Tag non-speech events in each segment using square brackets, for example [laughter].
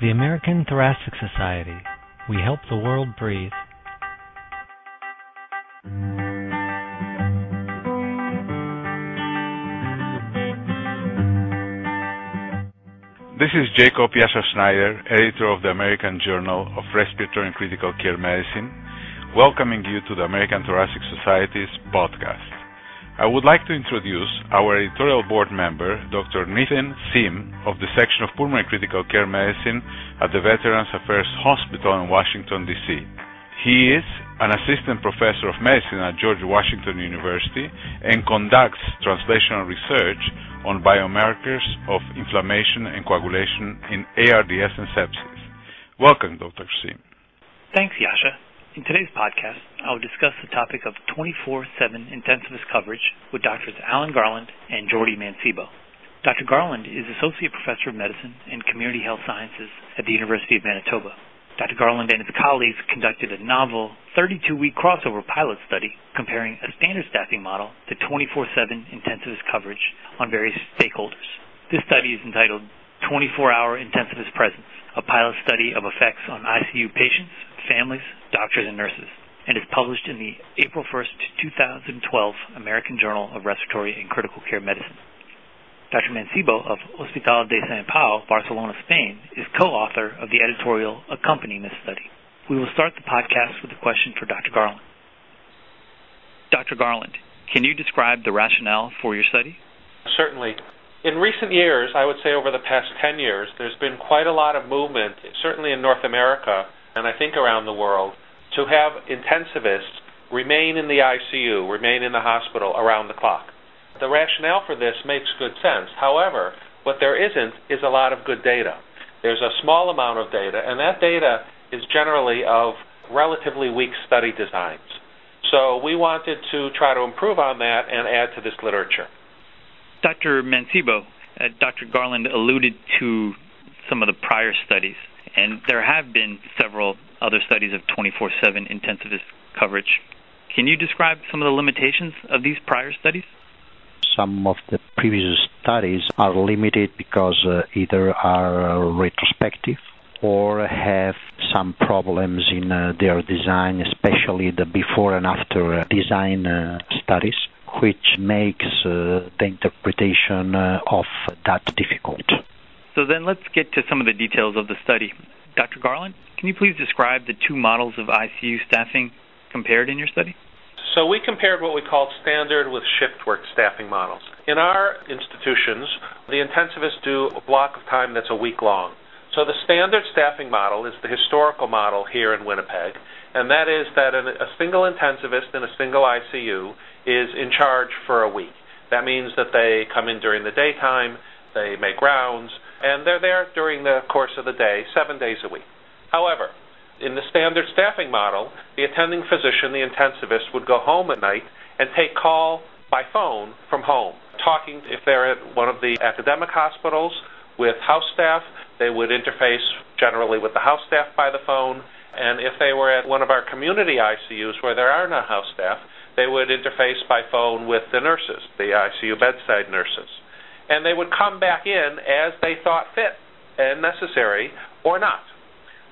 The American Thoracic Society. We help the world breathe. This is Jacob Iasha Sznajder, editor of the American Journal of Respiratory and Critical Care Medicine, welcoming you to the American Thoracic Society's podcast. I would like to introduce our editorial board member, Dr. Nitin Seam, of the section of Pulmonary Critical Care Medicine at the Veterans Affairs Hospital in Washington, D.C. He is an assistant professor of medicine at George Washington University and conducts translational research on biomarkers of inflammation and coagulation in ARDS and sepsis. Welcome, Dr. Seam. Thanks, Yasha. In today's podcast, I will discuss the topic of 24-7 intensivist coverage with Drs. Alan Garland and Jordi Mancebo. Dr. Garland is Associate Professor of Medicine and Community Health Sciences at the University of Manitoba. Dr. Garland and his colleagues conducted a novel 32-week crossover pilot study comparing a standard staffing model to 24-7 intensivist coverage on various stakeholders. This study is entitled 24-Hour Intensivist Presence, a pilot study of effects on ICU patients, families, doctors, and nurses, and is published in the April 1st, 2012 American Journal of Respiratory and Critical Care Medicine. Dr. Mancebo of Hospital de Sant Pau, Barcelona, Spain, is co-author of the editorial accompanying this study. We will start the podcast with a question for Dr. Garland. Dr. Garland, can you describe the rationale for your study? Certainly. In recent years, I would say over the past 10 years, there's been quite a lot of movement, certainly in North America, and I think around the world, to have intensivists remain in the ICU, remain in the hospital around the clock. The rationale for this makes good sense. However, what there isn't is a lot of good data. There's a small amount of data, and that data is generally of relatively weak study designs. So we wanted to try to improve on that and add to this literature. Dr. Mancebo, uh, Dr. Garland alluded to some of the prior studies and there have been several other studies of 24 7 intensivist coverage. Can you describe some of the limitations of these prior studies? Some of the previous studies are limited because uh, either are retrospective or have some problems in uh, their design, especially the before and after uh, design uh, studies, which makes uh, the interpretation uh, of that difficult. So then let's get to some of the details of the study. Dr. Garland, can you please describe the two models of ICU staffing compared in your study? So we compared what we called standard with shift work staffing models. In our institutions, the intensivists do a block of time that's a week long. So the standard staffing model is the historical model here in Winnipeg, and that is that a single intensivist in a single ICU is in charge for a week. That means that they come in during the daytime, they make rounds, and they're there during the course of the day, seven days a week. However, in the standard staffing model, the attending physician, the intensivist, would go home at night and take call by phone from home, talking if they're at one of the academic hospitals with house staff, they would interface generally with the house staff by the phone, and if they were at one of our community ICUs where there are no house staff, they would interface by phone with the nurses, the ICU bedside nurses and they would come back in as they thought fit and necessary or not.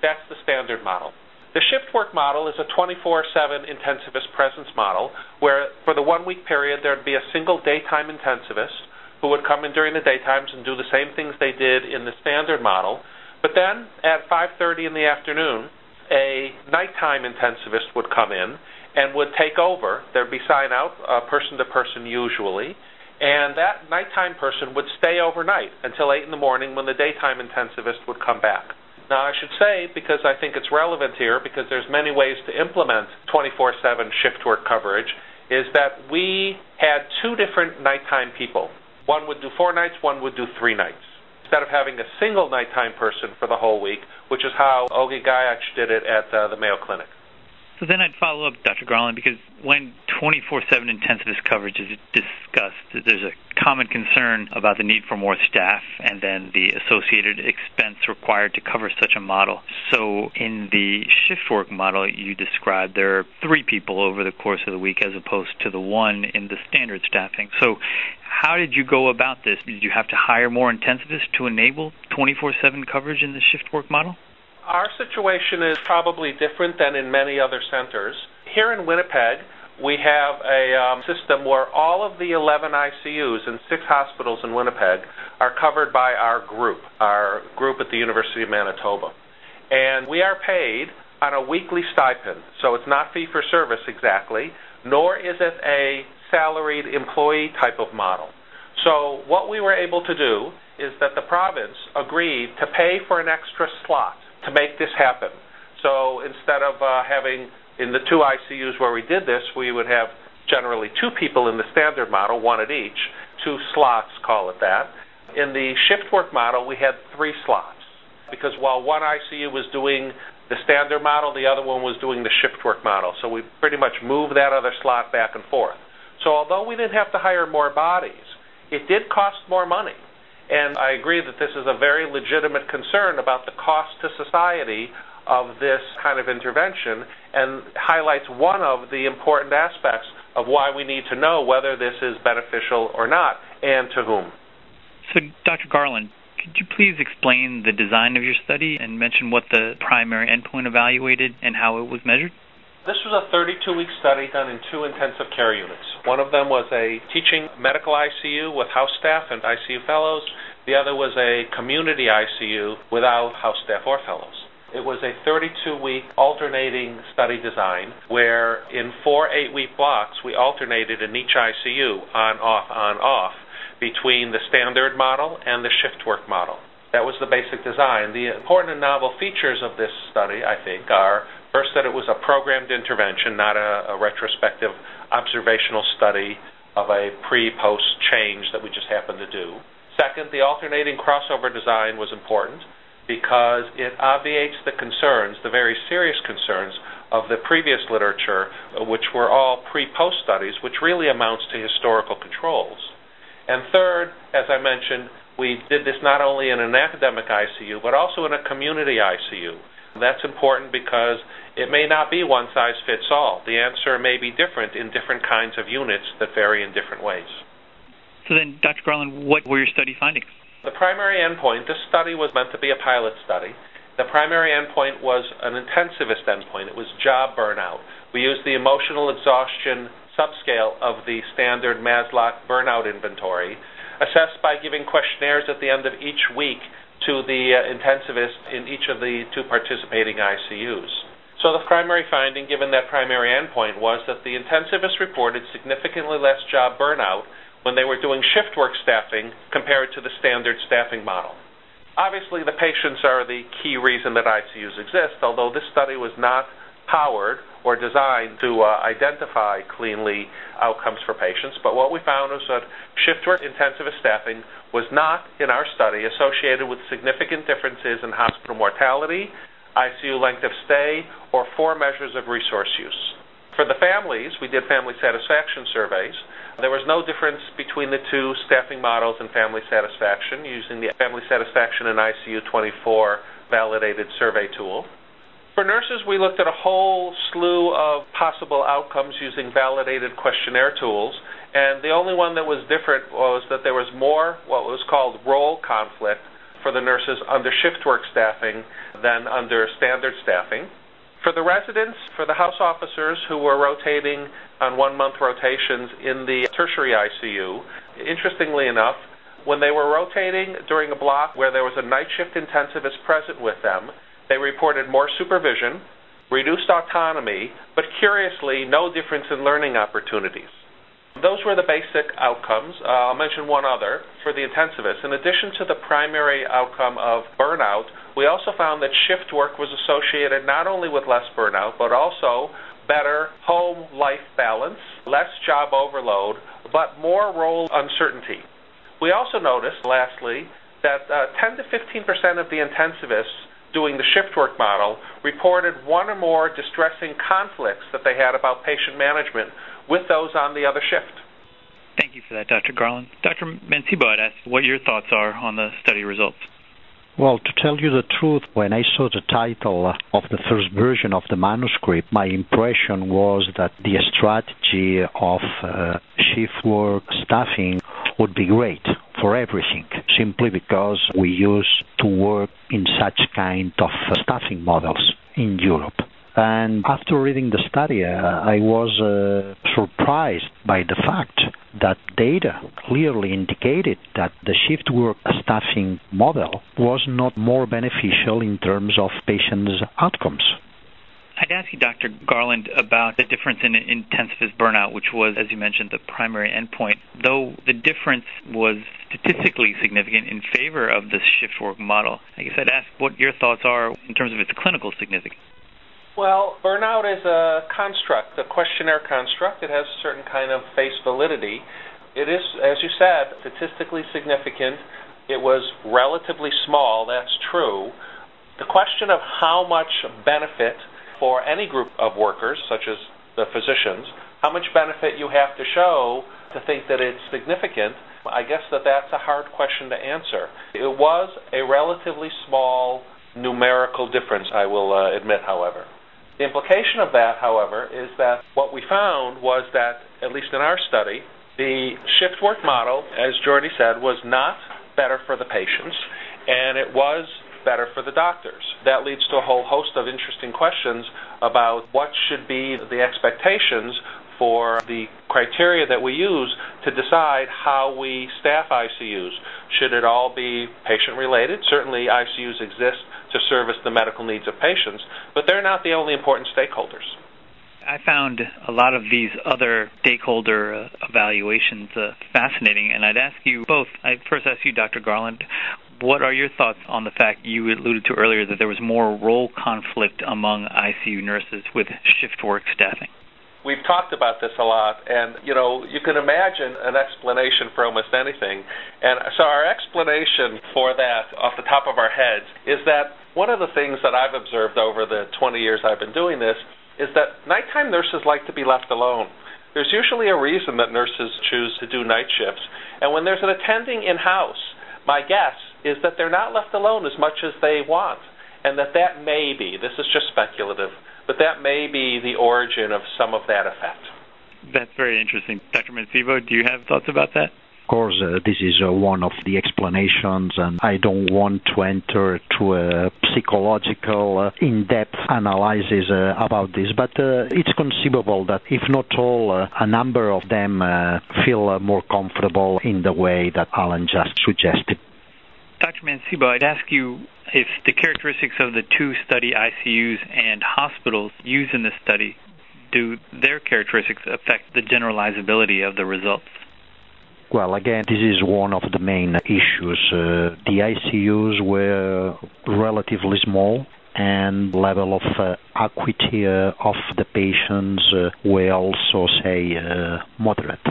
That's the standard model. The shift work model is a 24 7 intensivist presence model where, for the one week period, there'd be a single daytime intensivist who would come in during the daytimes and do the same things they did in the standard model. But then at 5:30 in the afternoon, a nighttime intensivist would come in and would take over. There'd be sign out, uh, person to person usually, and that nighttime person would stay overnight until 8 in the morning when the daytime intensivist would come back. Now, I should say, because I think it's relevant here, because there's many ways to implement 24 7 shift work coverage, is that we had two different nighttime people. One would do four nights, one would do three nights. Instead of having a single nighttime person for the whole week, which is how Ogi Gajic did it at uh, the Mayo Clinic. So then I'd follow up, Dr. Garland, because when 24 7 intensivist coverage is discussed, there's a common concern about the need for more staff and then the associated expense required to cover such a model. So in the shift work model you described, there are three people over the course of the week as opposed to the one in the standard staffing. So how did you go about this? Did you have to hire more intensivists to enable 24 7 coverage in the shift work model? Our situation is probably different than in many other centers. Here in Winnipeg, we have a um, system where all of the 11 ICUs in six hospitals in Winnipeg are covered by our group, our group at the University of Manitoba. And we are paid on a weekly stipend, so it's not fee for service exactly, nor is it a salaried employee type of model. So, what we were able to do is that the province agreed to pay for an extra slot to make this happen. So instead of uh, having in the two ICUs where we did this, we would have generally two people in the standard model, one at each, two slots, call it that. In the shift work model, we had three slots because while one ICU was doing the standard model, the other one was doing the shift work model. So we pretty much moved that other slot back and forth. So although we didn't have to hire more bodies, it did cost more money. And I agree that this is a very legitimate concern about the cost to society of this kind of intervention and highlights one of the important aspects of why we need to know whether this is beneficial or not and to whom. So, Dr. Garland, could you please explain the design of your study and mention what the primary endpoint evaluated and how it was measured? This was a 32 week study done in two intensive care units. One of them was a teaching medical ICU with house staff and ICU fellows. The other was a community ICU without house staff or fellows. It was a 32 week alternating study design where, in four eight week blocks, we alternated in each ICU on, off, on, off between the standard model and the shift work model. That was the basic design. The important and novel features of this study, I think, are First, that it was a programmed intervention, not a, retrospective observational study of a pre post change that we just happened to do. Second, the alternating crossover design was important because it obviates the concerns, the very serious concerns, of the previous literature, which were all pre post studies, which really amounts to historical controls. And third, as I mentioned, we did this not only in an academic ICU, but also in a community ICU. That's important because it may not be one size fits all. The answer may be different in different kinds of units that vary in different ways. So then, Dr. Garland, what were your study findings? The primary endpoint, this study was meant to be a pilot study. The primary endpoint was an intensivist endpoint. It was job burnout. We used the emotional exhaustion subscale of the standard Maslach burnout inventory, assessed by giving questionnaires at the end of each week to the uh, intensivist in each of the two participating ICUs. So the primary finding, given that primary endpoint, was that the intensivists reported significantly less job burnout when they were doing shift work staffing compared to the standard staffing model. Obviously, the patients are the key reason that ICUs exist, although this study was not powered or designed to uh, identify cleanly outcomes for patients. But what we found was that shift work intensivist staffing was not, in our study, associated with significant differences in hospital mortality, ICU length of stay, or four measures of resource use. For the families, we did family satisfaction surveys. There was no difference between the two staffing models and family satisfaction using the Family Satisfaction and ICU 24 validated survey tool. For nurses, we looked at a whole slew of possible outcomes using validated questionnaire tools, and the only one that was different was that there was more what was called role conflict for the nurses under shift work staffing than under standard staffing. For the residents, for the house officers who were rotating on one month rotations in the tertiary ICU, interestingly enough, when they were rotating during a block where there was a night shift intensivist present with them, they reported more supervision, reduced autonomy, but curiously, no difference in learning opportunities. Those were the basic outcomes. Uh, I'll mention one other for the intensivists. In addition to the primary outcome of burnout, we also found that shift work was associated not only with less burnout, but also better home life balance, less job overload, but more role uncertainty. We also noticed, lastly, that uh, 10 to 15 percent of the intensivists doing the shift work model reported one or more distressing conflicts that they had about patient management with those on the other shift. Thank you for that, Dr. Garland. Dr. Mancebo, I'd ask what your thoughts are on the study results. Well, to tell you the truth, when I saw the title of the first version of the manuscript, my impression was that the strategy of uh, shift work staffing would be great for everything, simply because we used to work in such kind of staffing models in Europe. And after reading the study, uh, I was uh, surprised by the fact that data clearly indicated that the shift work staffing model was not more beneficial in terms of patients' outcomes. I'd ask you, Dr. Garland, about the difference in intensivist burnout, which was, as you mentioned, the primary endpoint. Though the difference was statistically significant in favor of the shift work model, I guess I'd ask what your thoughts are in terms of its clinical significance. Well, burnout is a construct, a questionnaire construct. It has a certain kind of face validity. It is, as you said, statistically significant. It was relatively small, that's true. The question of how much benefit for any group of workers, such as the physicians, how much benefit you have to show to think that it's significant, I guess that that's a hard question to answer. It was a relatively small numerical difference, I will uh, admit, however. The implication of that, however, is that what we found was that, at least in our study, the shift work model, as Jordi said, was not better for the patients, and it was better for the doctors. That leads to a whole host of interesting questions about what should be the expectations for the criteria that we use to decide how we staff ICUs. Should it all be patient related? Certainly, ICUs exist to service the medical needs of patients, but they're not the only important stakeholders. I found a lot of these other stakeholder uh, evaluations uh, fascinating, and I'd ask you both. I first ask you, Dr. Garland, what are your thoughts on the fact you alluded to earlier that there was more role conflict among ICU nurses with shift work staffing? We've talked about this a lot, and you know you can imagine an explanation for almost anything. And so our explanation for that, off the top of our heads, is that one of the things that I've observed over the 20 years I've been doing this is that nighttime nurses like to be left alone. There's usually a reason that nurses choose to do night shifts, and when there's an attending in house, my guess is that they're not left alone as much as they want, and that that may be. This is just speculative but that may be the origin of some of that effect. That's very interesting. Dr. Mancebo, do you have thoughts about that? Of course, uh, this is uh, one of the explanations, and I don't want to enter to a psychological, uh, in-depth analysis uh, about this, but uh, it's conceivable that if not all, uh, a number of them feel more comfortable in the way that Alan just suggested. Dr. Mancebo, I'd ask you if the characteristics of the two study ICUs and hospitals used in this study do their characteristics affect the generalizability of the results? Well, again, this is one of the main issues. Uh, the ICUs were relatively small, and level of uh, acuity uh, of the patients uh, were also, say, uh, moderate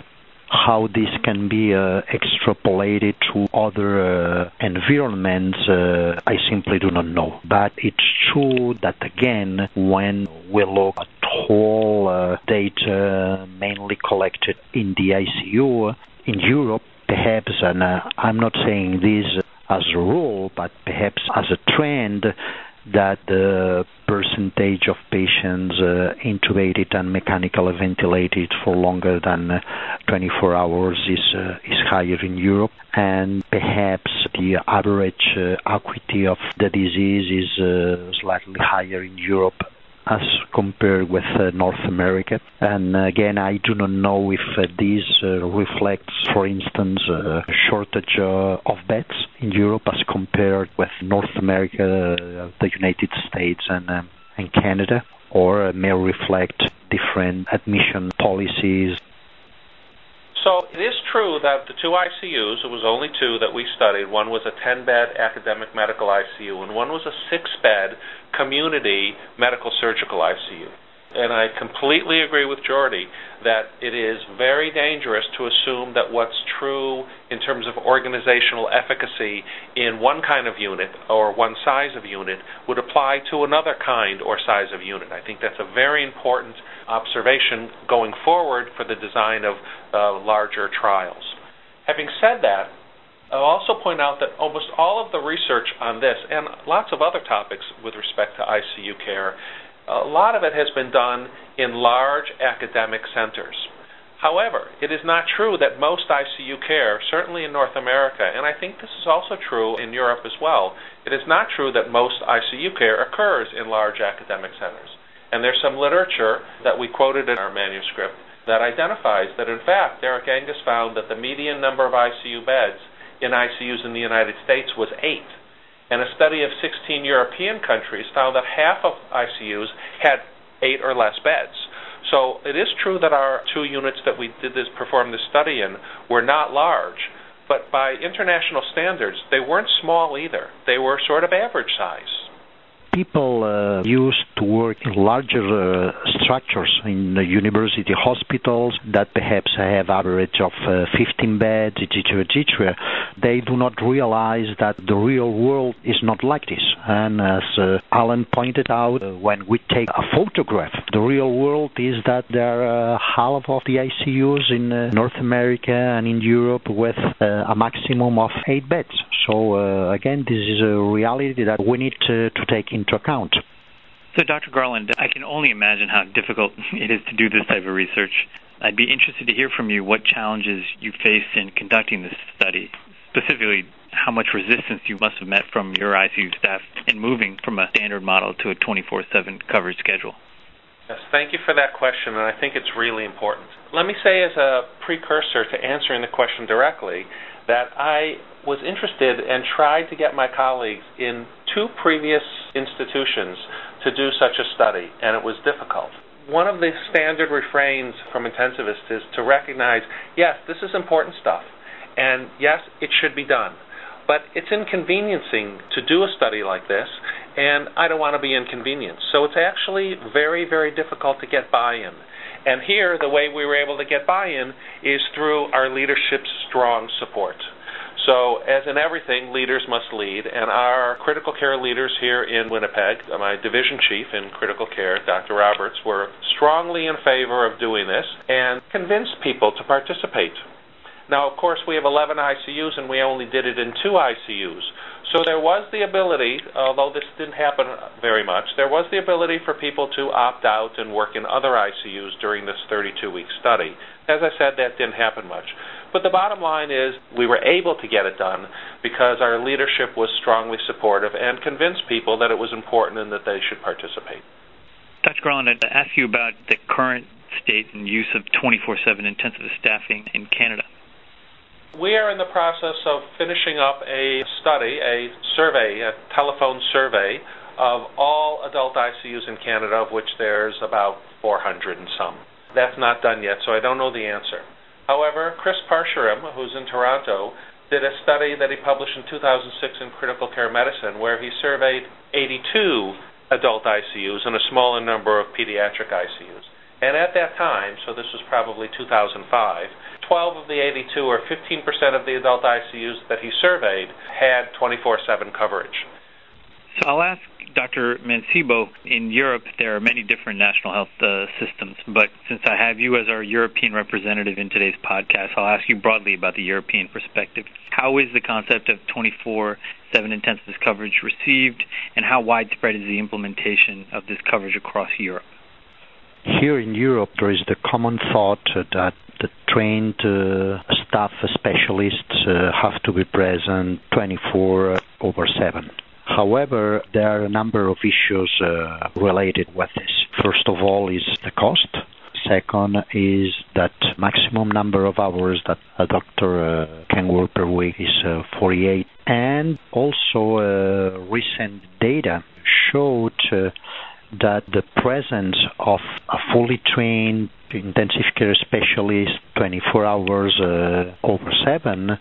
how this can be uh, extrapolated to other uh, environments, uh, I simply do not know. But it's true that again, when we look at whole uh, data mainly collected in the ICU in Europe, perhaps, and uh, I'm not saying this as a rule, but perhaps as a trend, that the percentage of patients uh, intubated and mechanically ventilated for longer than uh, 24 hours is uh, is higher in Europe, and perhaps the average acuity of the disease is slightly higher in Europe as compared with uh, North America. And again, I do not know if uh, this uh, reflects, for instance, a shortage of beds in Europe as compared with North America, the United States, and, um, and Canada, or may reflect different admission policies so it is true that the two ICUs, it was only two that we studied, one was a 10 bed academic medical ICU and one was a six bed community medical surgical ICU. And I completely agree with Jordi that it is very dangerous to assume that what's true in terms of organizational efficacy in one kind of unit or one size of unit would apply to another kind or size of unit. I think that's a very important observation going forward for the design of uh, larger trials. Having said that, I'll also point out that almost all of the research on this and lots of other topics with respect to ICU care, a lot of it has been done in large academic centers. However, it is not true that most ICU care, certainly in North America, and I think this is also true in Europe as well, it is not true that most ICU care occurs in large academic centers. And there's some literature that we quoted in our manuscript that identifies that, in fact, Derek Angus found that the median number of ICU beds in ICUs in the United States was eight. And a study of 16 European countries found that half of ICUs had eight or less beds. So it is true that our two units that we did this perform this study in were not large, but by international standards, they weren't small either. They were sort of average size people uh, used to work in larger uh, structures in university hospitals that perhaps have average of uh, 15 beds, etc., etc. They do not realize that the real world is not like this. And as uh, Alan pointed out, uh, when we take a photograph, the real world is that there are half of the ICUs in North America and in Europe with a maximum of eight beds. So again, this is a reality that we need to, to take into account. So, Dr. Garland, I can only imagine how difficult [laughs] it is to do this type of research. I'd be interested to hear from you what challenges you faced in conducting this study, specifically how much resistance you must have met from your ICU staff in moving from a standard model to a 24 7 coverage schedule. Yes, thank you for that question, and I think it's really important. Let me say, as a precursor to answering the question directly, that I was interested and tried to get my colleagues in two previous institutions to do such a study, and it was difficult. One of the standard refrains from intensivists is to recognize yes, this is important stuff, and yes, it should be done. But it's inconveniencing to do a study like this, and I don't want to be inconvenienced. So it's actually very, very difficult to get buy in. And here, the way we were able to get buy in is through our leadership's strong support. So, as in everything, leaders must lead, and our critical care leaders here in Winnipeg, my division chief in critical care, Dr. Roberts, were strongly in favor of doing this and convinced people to participate. Now, of course, we have 11 ICUs and we only did it in two ICUs. So there was the ability, although this didn't happen very much, there was the ability for people to opt out and work in other ICUs during this 32 week study. As I said, that didn't happen much. But the bottom line is we were able to get it done because our leadership was strongly supportive and convinced people that it was important and that they should participate. Dr. Garland, I'd ask you about the current state and use of 24 7 intensive staffing in Canada. We are in the process of finishing up a study, a survey, a telephone survey of all adult ICUs in Canada, of which there's about 400 and some. That's not done yet, so I don't know the answer. However, Chris Parshuram, who's in Toronto, did a study that he published in 2006 in Critical Care Medicine where he surveyed 82 adult ICUs and a smaller number of pediatric ICUs. And at that time, so this was probably 2005, 12 of the 82 or 15% of the adult ICUs that he surveyed had 24 7 coverage. So I'll ask Dr. Mancebo, in Europe, there are many different national health uh, systems, but since I have you as our European representative in today's podcast, I'll ask you broadly about the European perspective. How is the concept of 24 7 intensive coverage received, and how widespread is the implementation of this coverage across Europe? Here in Europe, there is the common thought that the trained uh, staff specialists uh, have to be present 24 over 7 However, there are a number of issues uh, related with this. First of all is the cost. Second is that maximum number of hours that a doctor uh, can work per week is uh, 48. And also uh, recent data showed uh, that the presence of a fully trained intensive care specialist 24 hours uh, over 7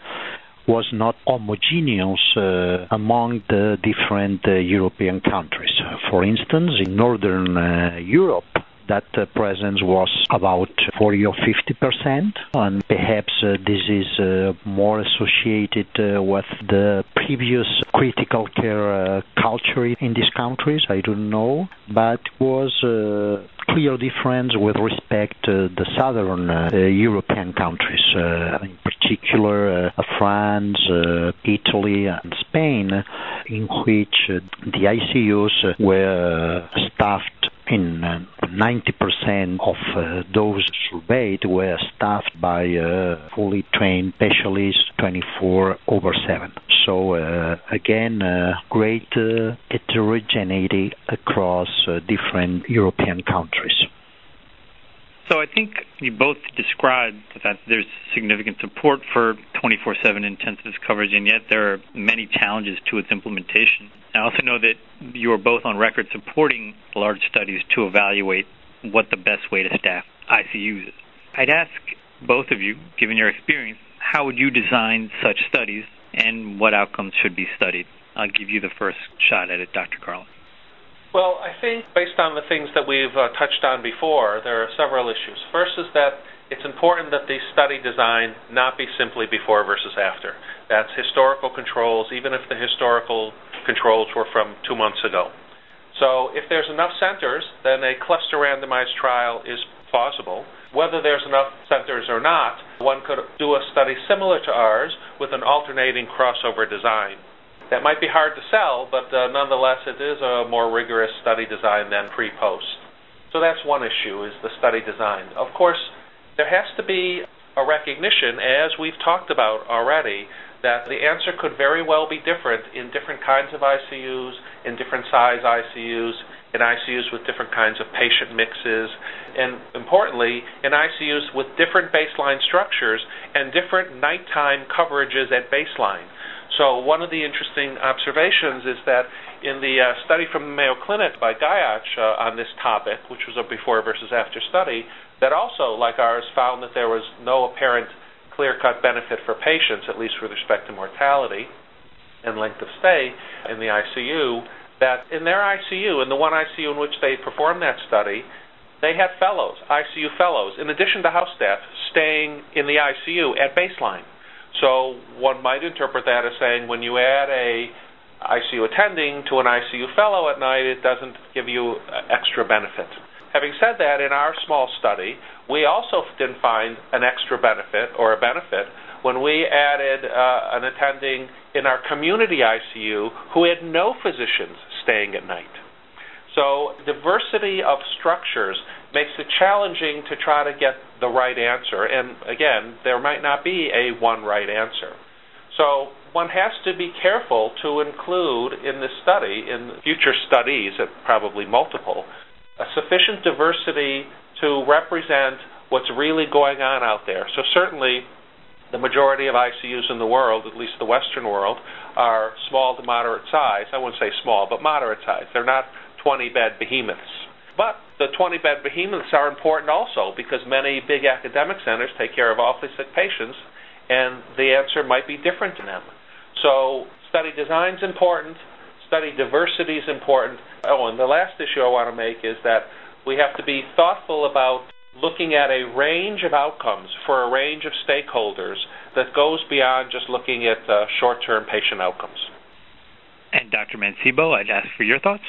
was not homogeneous uh, among the different uh, European countries. For instance, in Northern uh, Europe, that uh, presence was about 40 or 50 percent, and perhaps uh, this is uh, more associated uh, with the previous critical care uh, culture in these countries. I don't know, but was uh, clear difference with respect to the southern European countries, in particular France, Italy, and Spain, in which the ICUs were staffed in 90% of uh, those surveyed were staffed by uh, fully trained specialists 24 over 7. So uh, again, great heterogeneity across different European countries. So I think you both described that there's significant support for 24/7 intensive coverage, and yet there are many challenges to its implementation. I also know that you are both on record supporting large studies to evaluate what the best way to staff ICUs is. I'd ask both of you, given your experience, how would you design such studies and what outcomes should be studied? I'll give you the first shot at it, Dr. Garland. Well, I think based on the things that we've uh, touched on before, there are several issues. First is that it's important that the study design not be simply before versus after. That's historical controls, even if the historical controls were from two months ago. So if there's enough centers, then a cluster randomized trial is plausible. Whether there's enough centers or not, one could do a study similar to ours with an alternating crossover design. That might be hard to sell, but uh, nonetheless, it is a more rigorous study design than pre-post. So that's one issue, is the study design. Of course, there has to be a recognition, as we've talked about already, that the answer could very well be different in different kinds of ICUs, in different size ICUs, in ICUs with different kinds of patient mixes, and importantly, in ICUs with different baseline structures and different nighttime coverages at baseline. So one of the interesting observations is that in the uh, study from the Mayo Clinic by Gajic uh, on this topic, which was a before versus after study, that also, like ours, found that there was no apparent clear-cut benefit for patients, at least with respect to mortality and length of stay in the ICU, that in their ICU, in the one ICU in which they performed that study, they had fellows, ICU fellows, in addition to house staff, staying in the ICU at baseline. So one might interpret that as saying when you add a ICU attending to an ICU fellow at night, it doesn't give you extra benefit. Having said that, in our small study, we also didn't find an extra benefit or a benefit when we added uh, an attending in our community ICU who had no physicians staying at night. So diversity of structures makes it challenging to try to get the right answer. And again, there might not be a one right answer. So one has to be careful to include in this study, in future studies, probably multiple, a sufficient diversity to represent what's really going on out there. So certainly the majority of ICUs in the world, at least the Western world, are small to moderate size. I wouldn't say small, but moderate size. They're not 20 bed behemoths. But the 20 bed behemoths are important also because many big academic centers take care of awfully sick patients, and the answer might be different to them. So, study design is important, study diversity is important. Oh, and the last issue I want to make is that we have to be thoughtful about looking at a range of outcomes for a range of stakeholders that goes beyond just looking at uh, short term patient outcomes. And Dr. Mancebo, I'd ask for your thoughts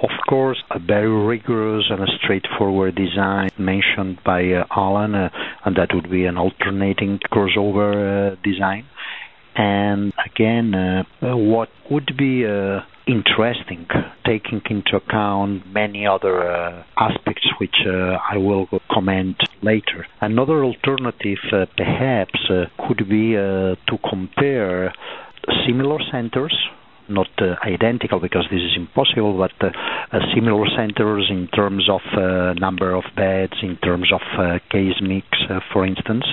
of course, a very rigorous and a straightforward design mentioned by uh, Alan, uh, and that would be an alternating crossover uh, design. And again, uh, what would be uh, interesting, taking into account many other uh, aspects which I will comment later. Another alternative, perhaps, could be to compare similar centers not uh, identical because this is impossible, but uh, uh, similar centers in terms of number of beds, in terms of case mix, for instance.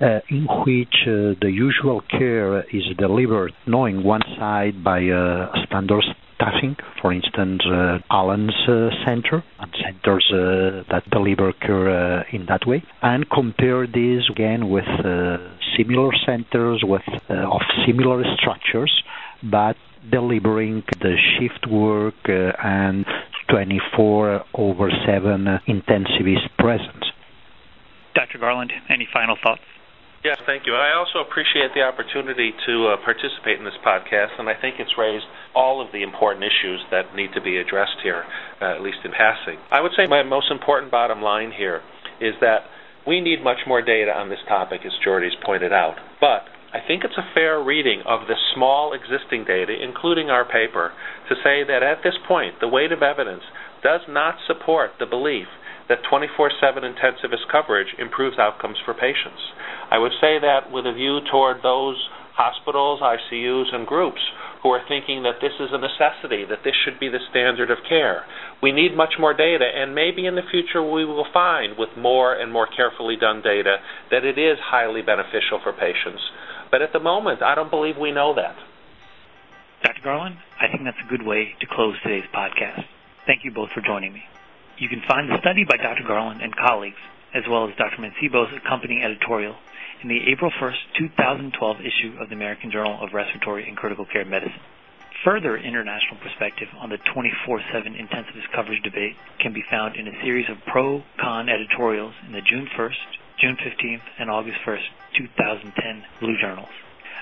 Uh, in which uh, the usual care is delivered, knowing one side by uh, standard staffing, for instance, Alan's center and centers that deliver care in that way, and compare this again with similar centers with of similar structures, but delivering the shift work uh, and 24 over 7 intensivist presence. Dr. Garland, any final thoughts? Yes, thank you. I also appreciate the opportunity to uh, participate in this podcast, and I think it's raised all of the important issues that need to be addressed here, uh, at least in passing. I would say my most important bottom line here is that we need much more data on this topic, as Jordi's pointed out. But I think it's a fair reading of the small existing data, including our paper, to say that at this point, the weight of evidence does not support the belief that 24 7 intensivist coverage improves outcomes for patients. I would say that with a view toward those hospitals, ICUs, and groups who are thinking that this is a necessity, that this should be the standard of care. We need much more data, and maybe in the future we will find, with more and more carefully done data, that it is highly beneficial for patients. But at the moment, I don't believe we know that. Dr. Garland, I think that's a good way to close today's podcast. Thank you both for joining me. You can find the study by Dr. Garland and colleagues, as well as Dr. Mancebo's accompanying editorial, in the April 1st, 2012 issue of the American Journal of Respiratory and Critical Care Medicine. Further international perspective on the 24-7 intensivist coverage debate can be found in a series of pro-con editorials in the June 1st, June 15th, and August 1st, 2010 Blue Journals.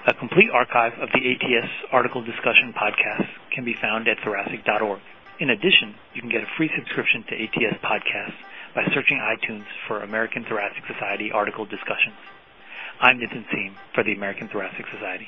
A complete archive of the ATS article discussion podcast can be found at thoracic.org. In addition, you can get a free subscription to ATS Podcasts by searching iTunes for American Thoracic Society article discussions. I'm Nitin Seam for the American Thoracic Society.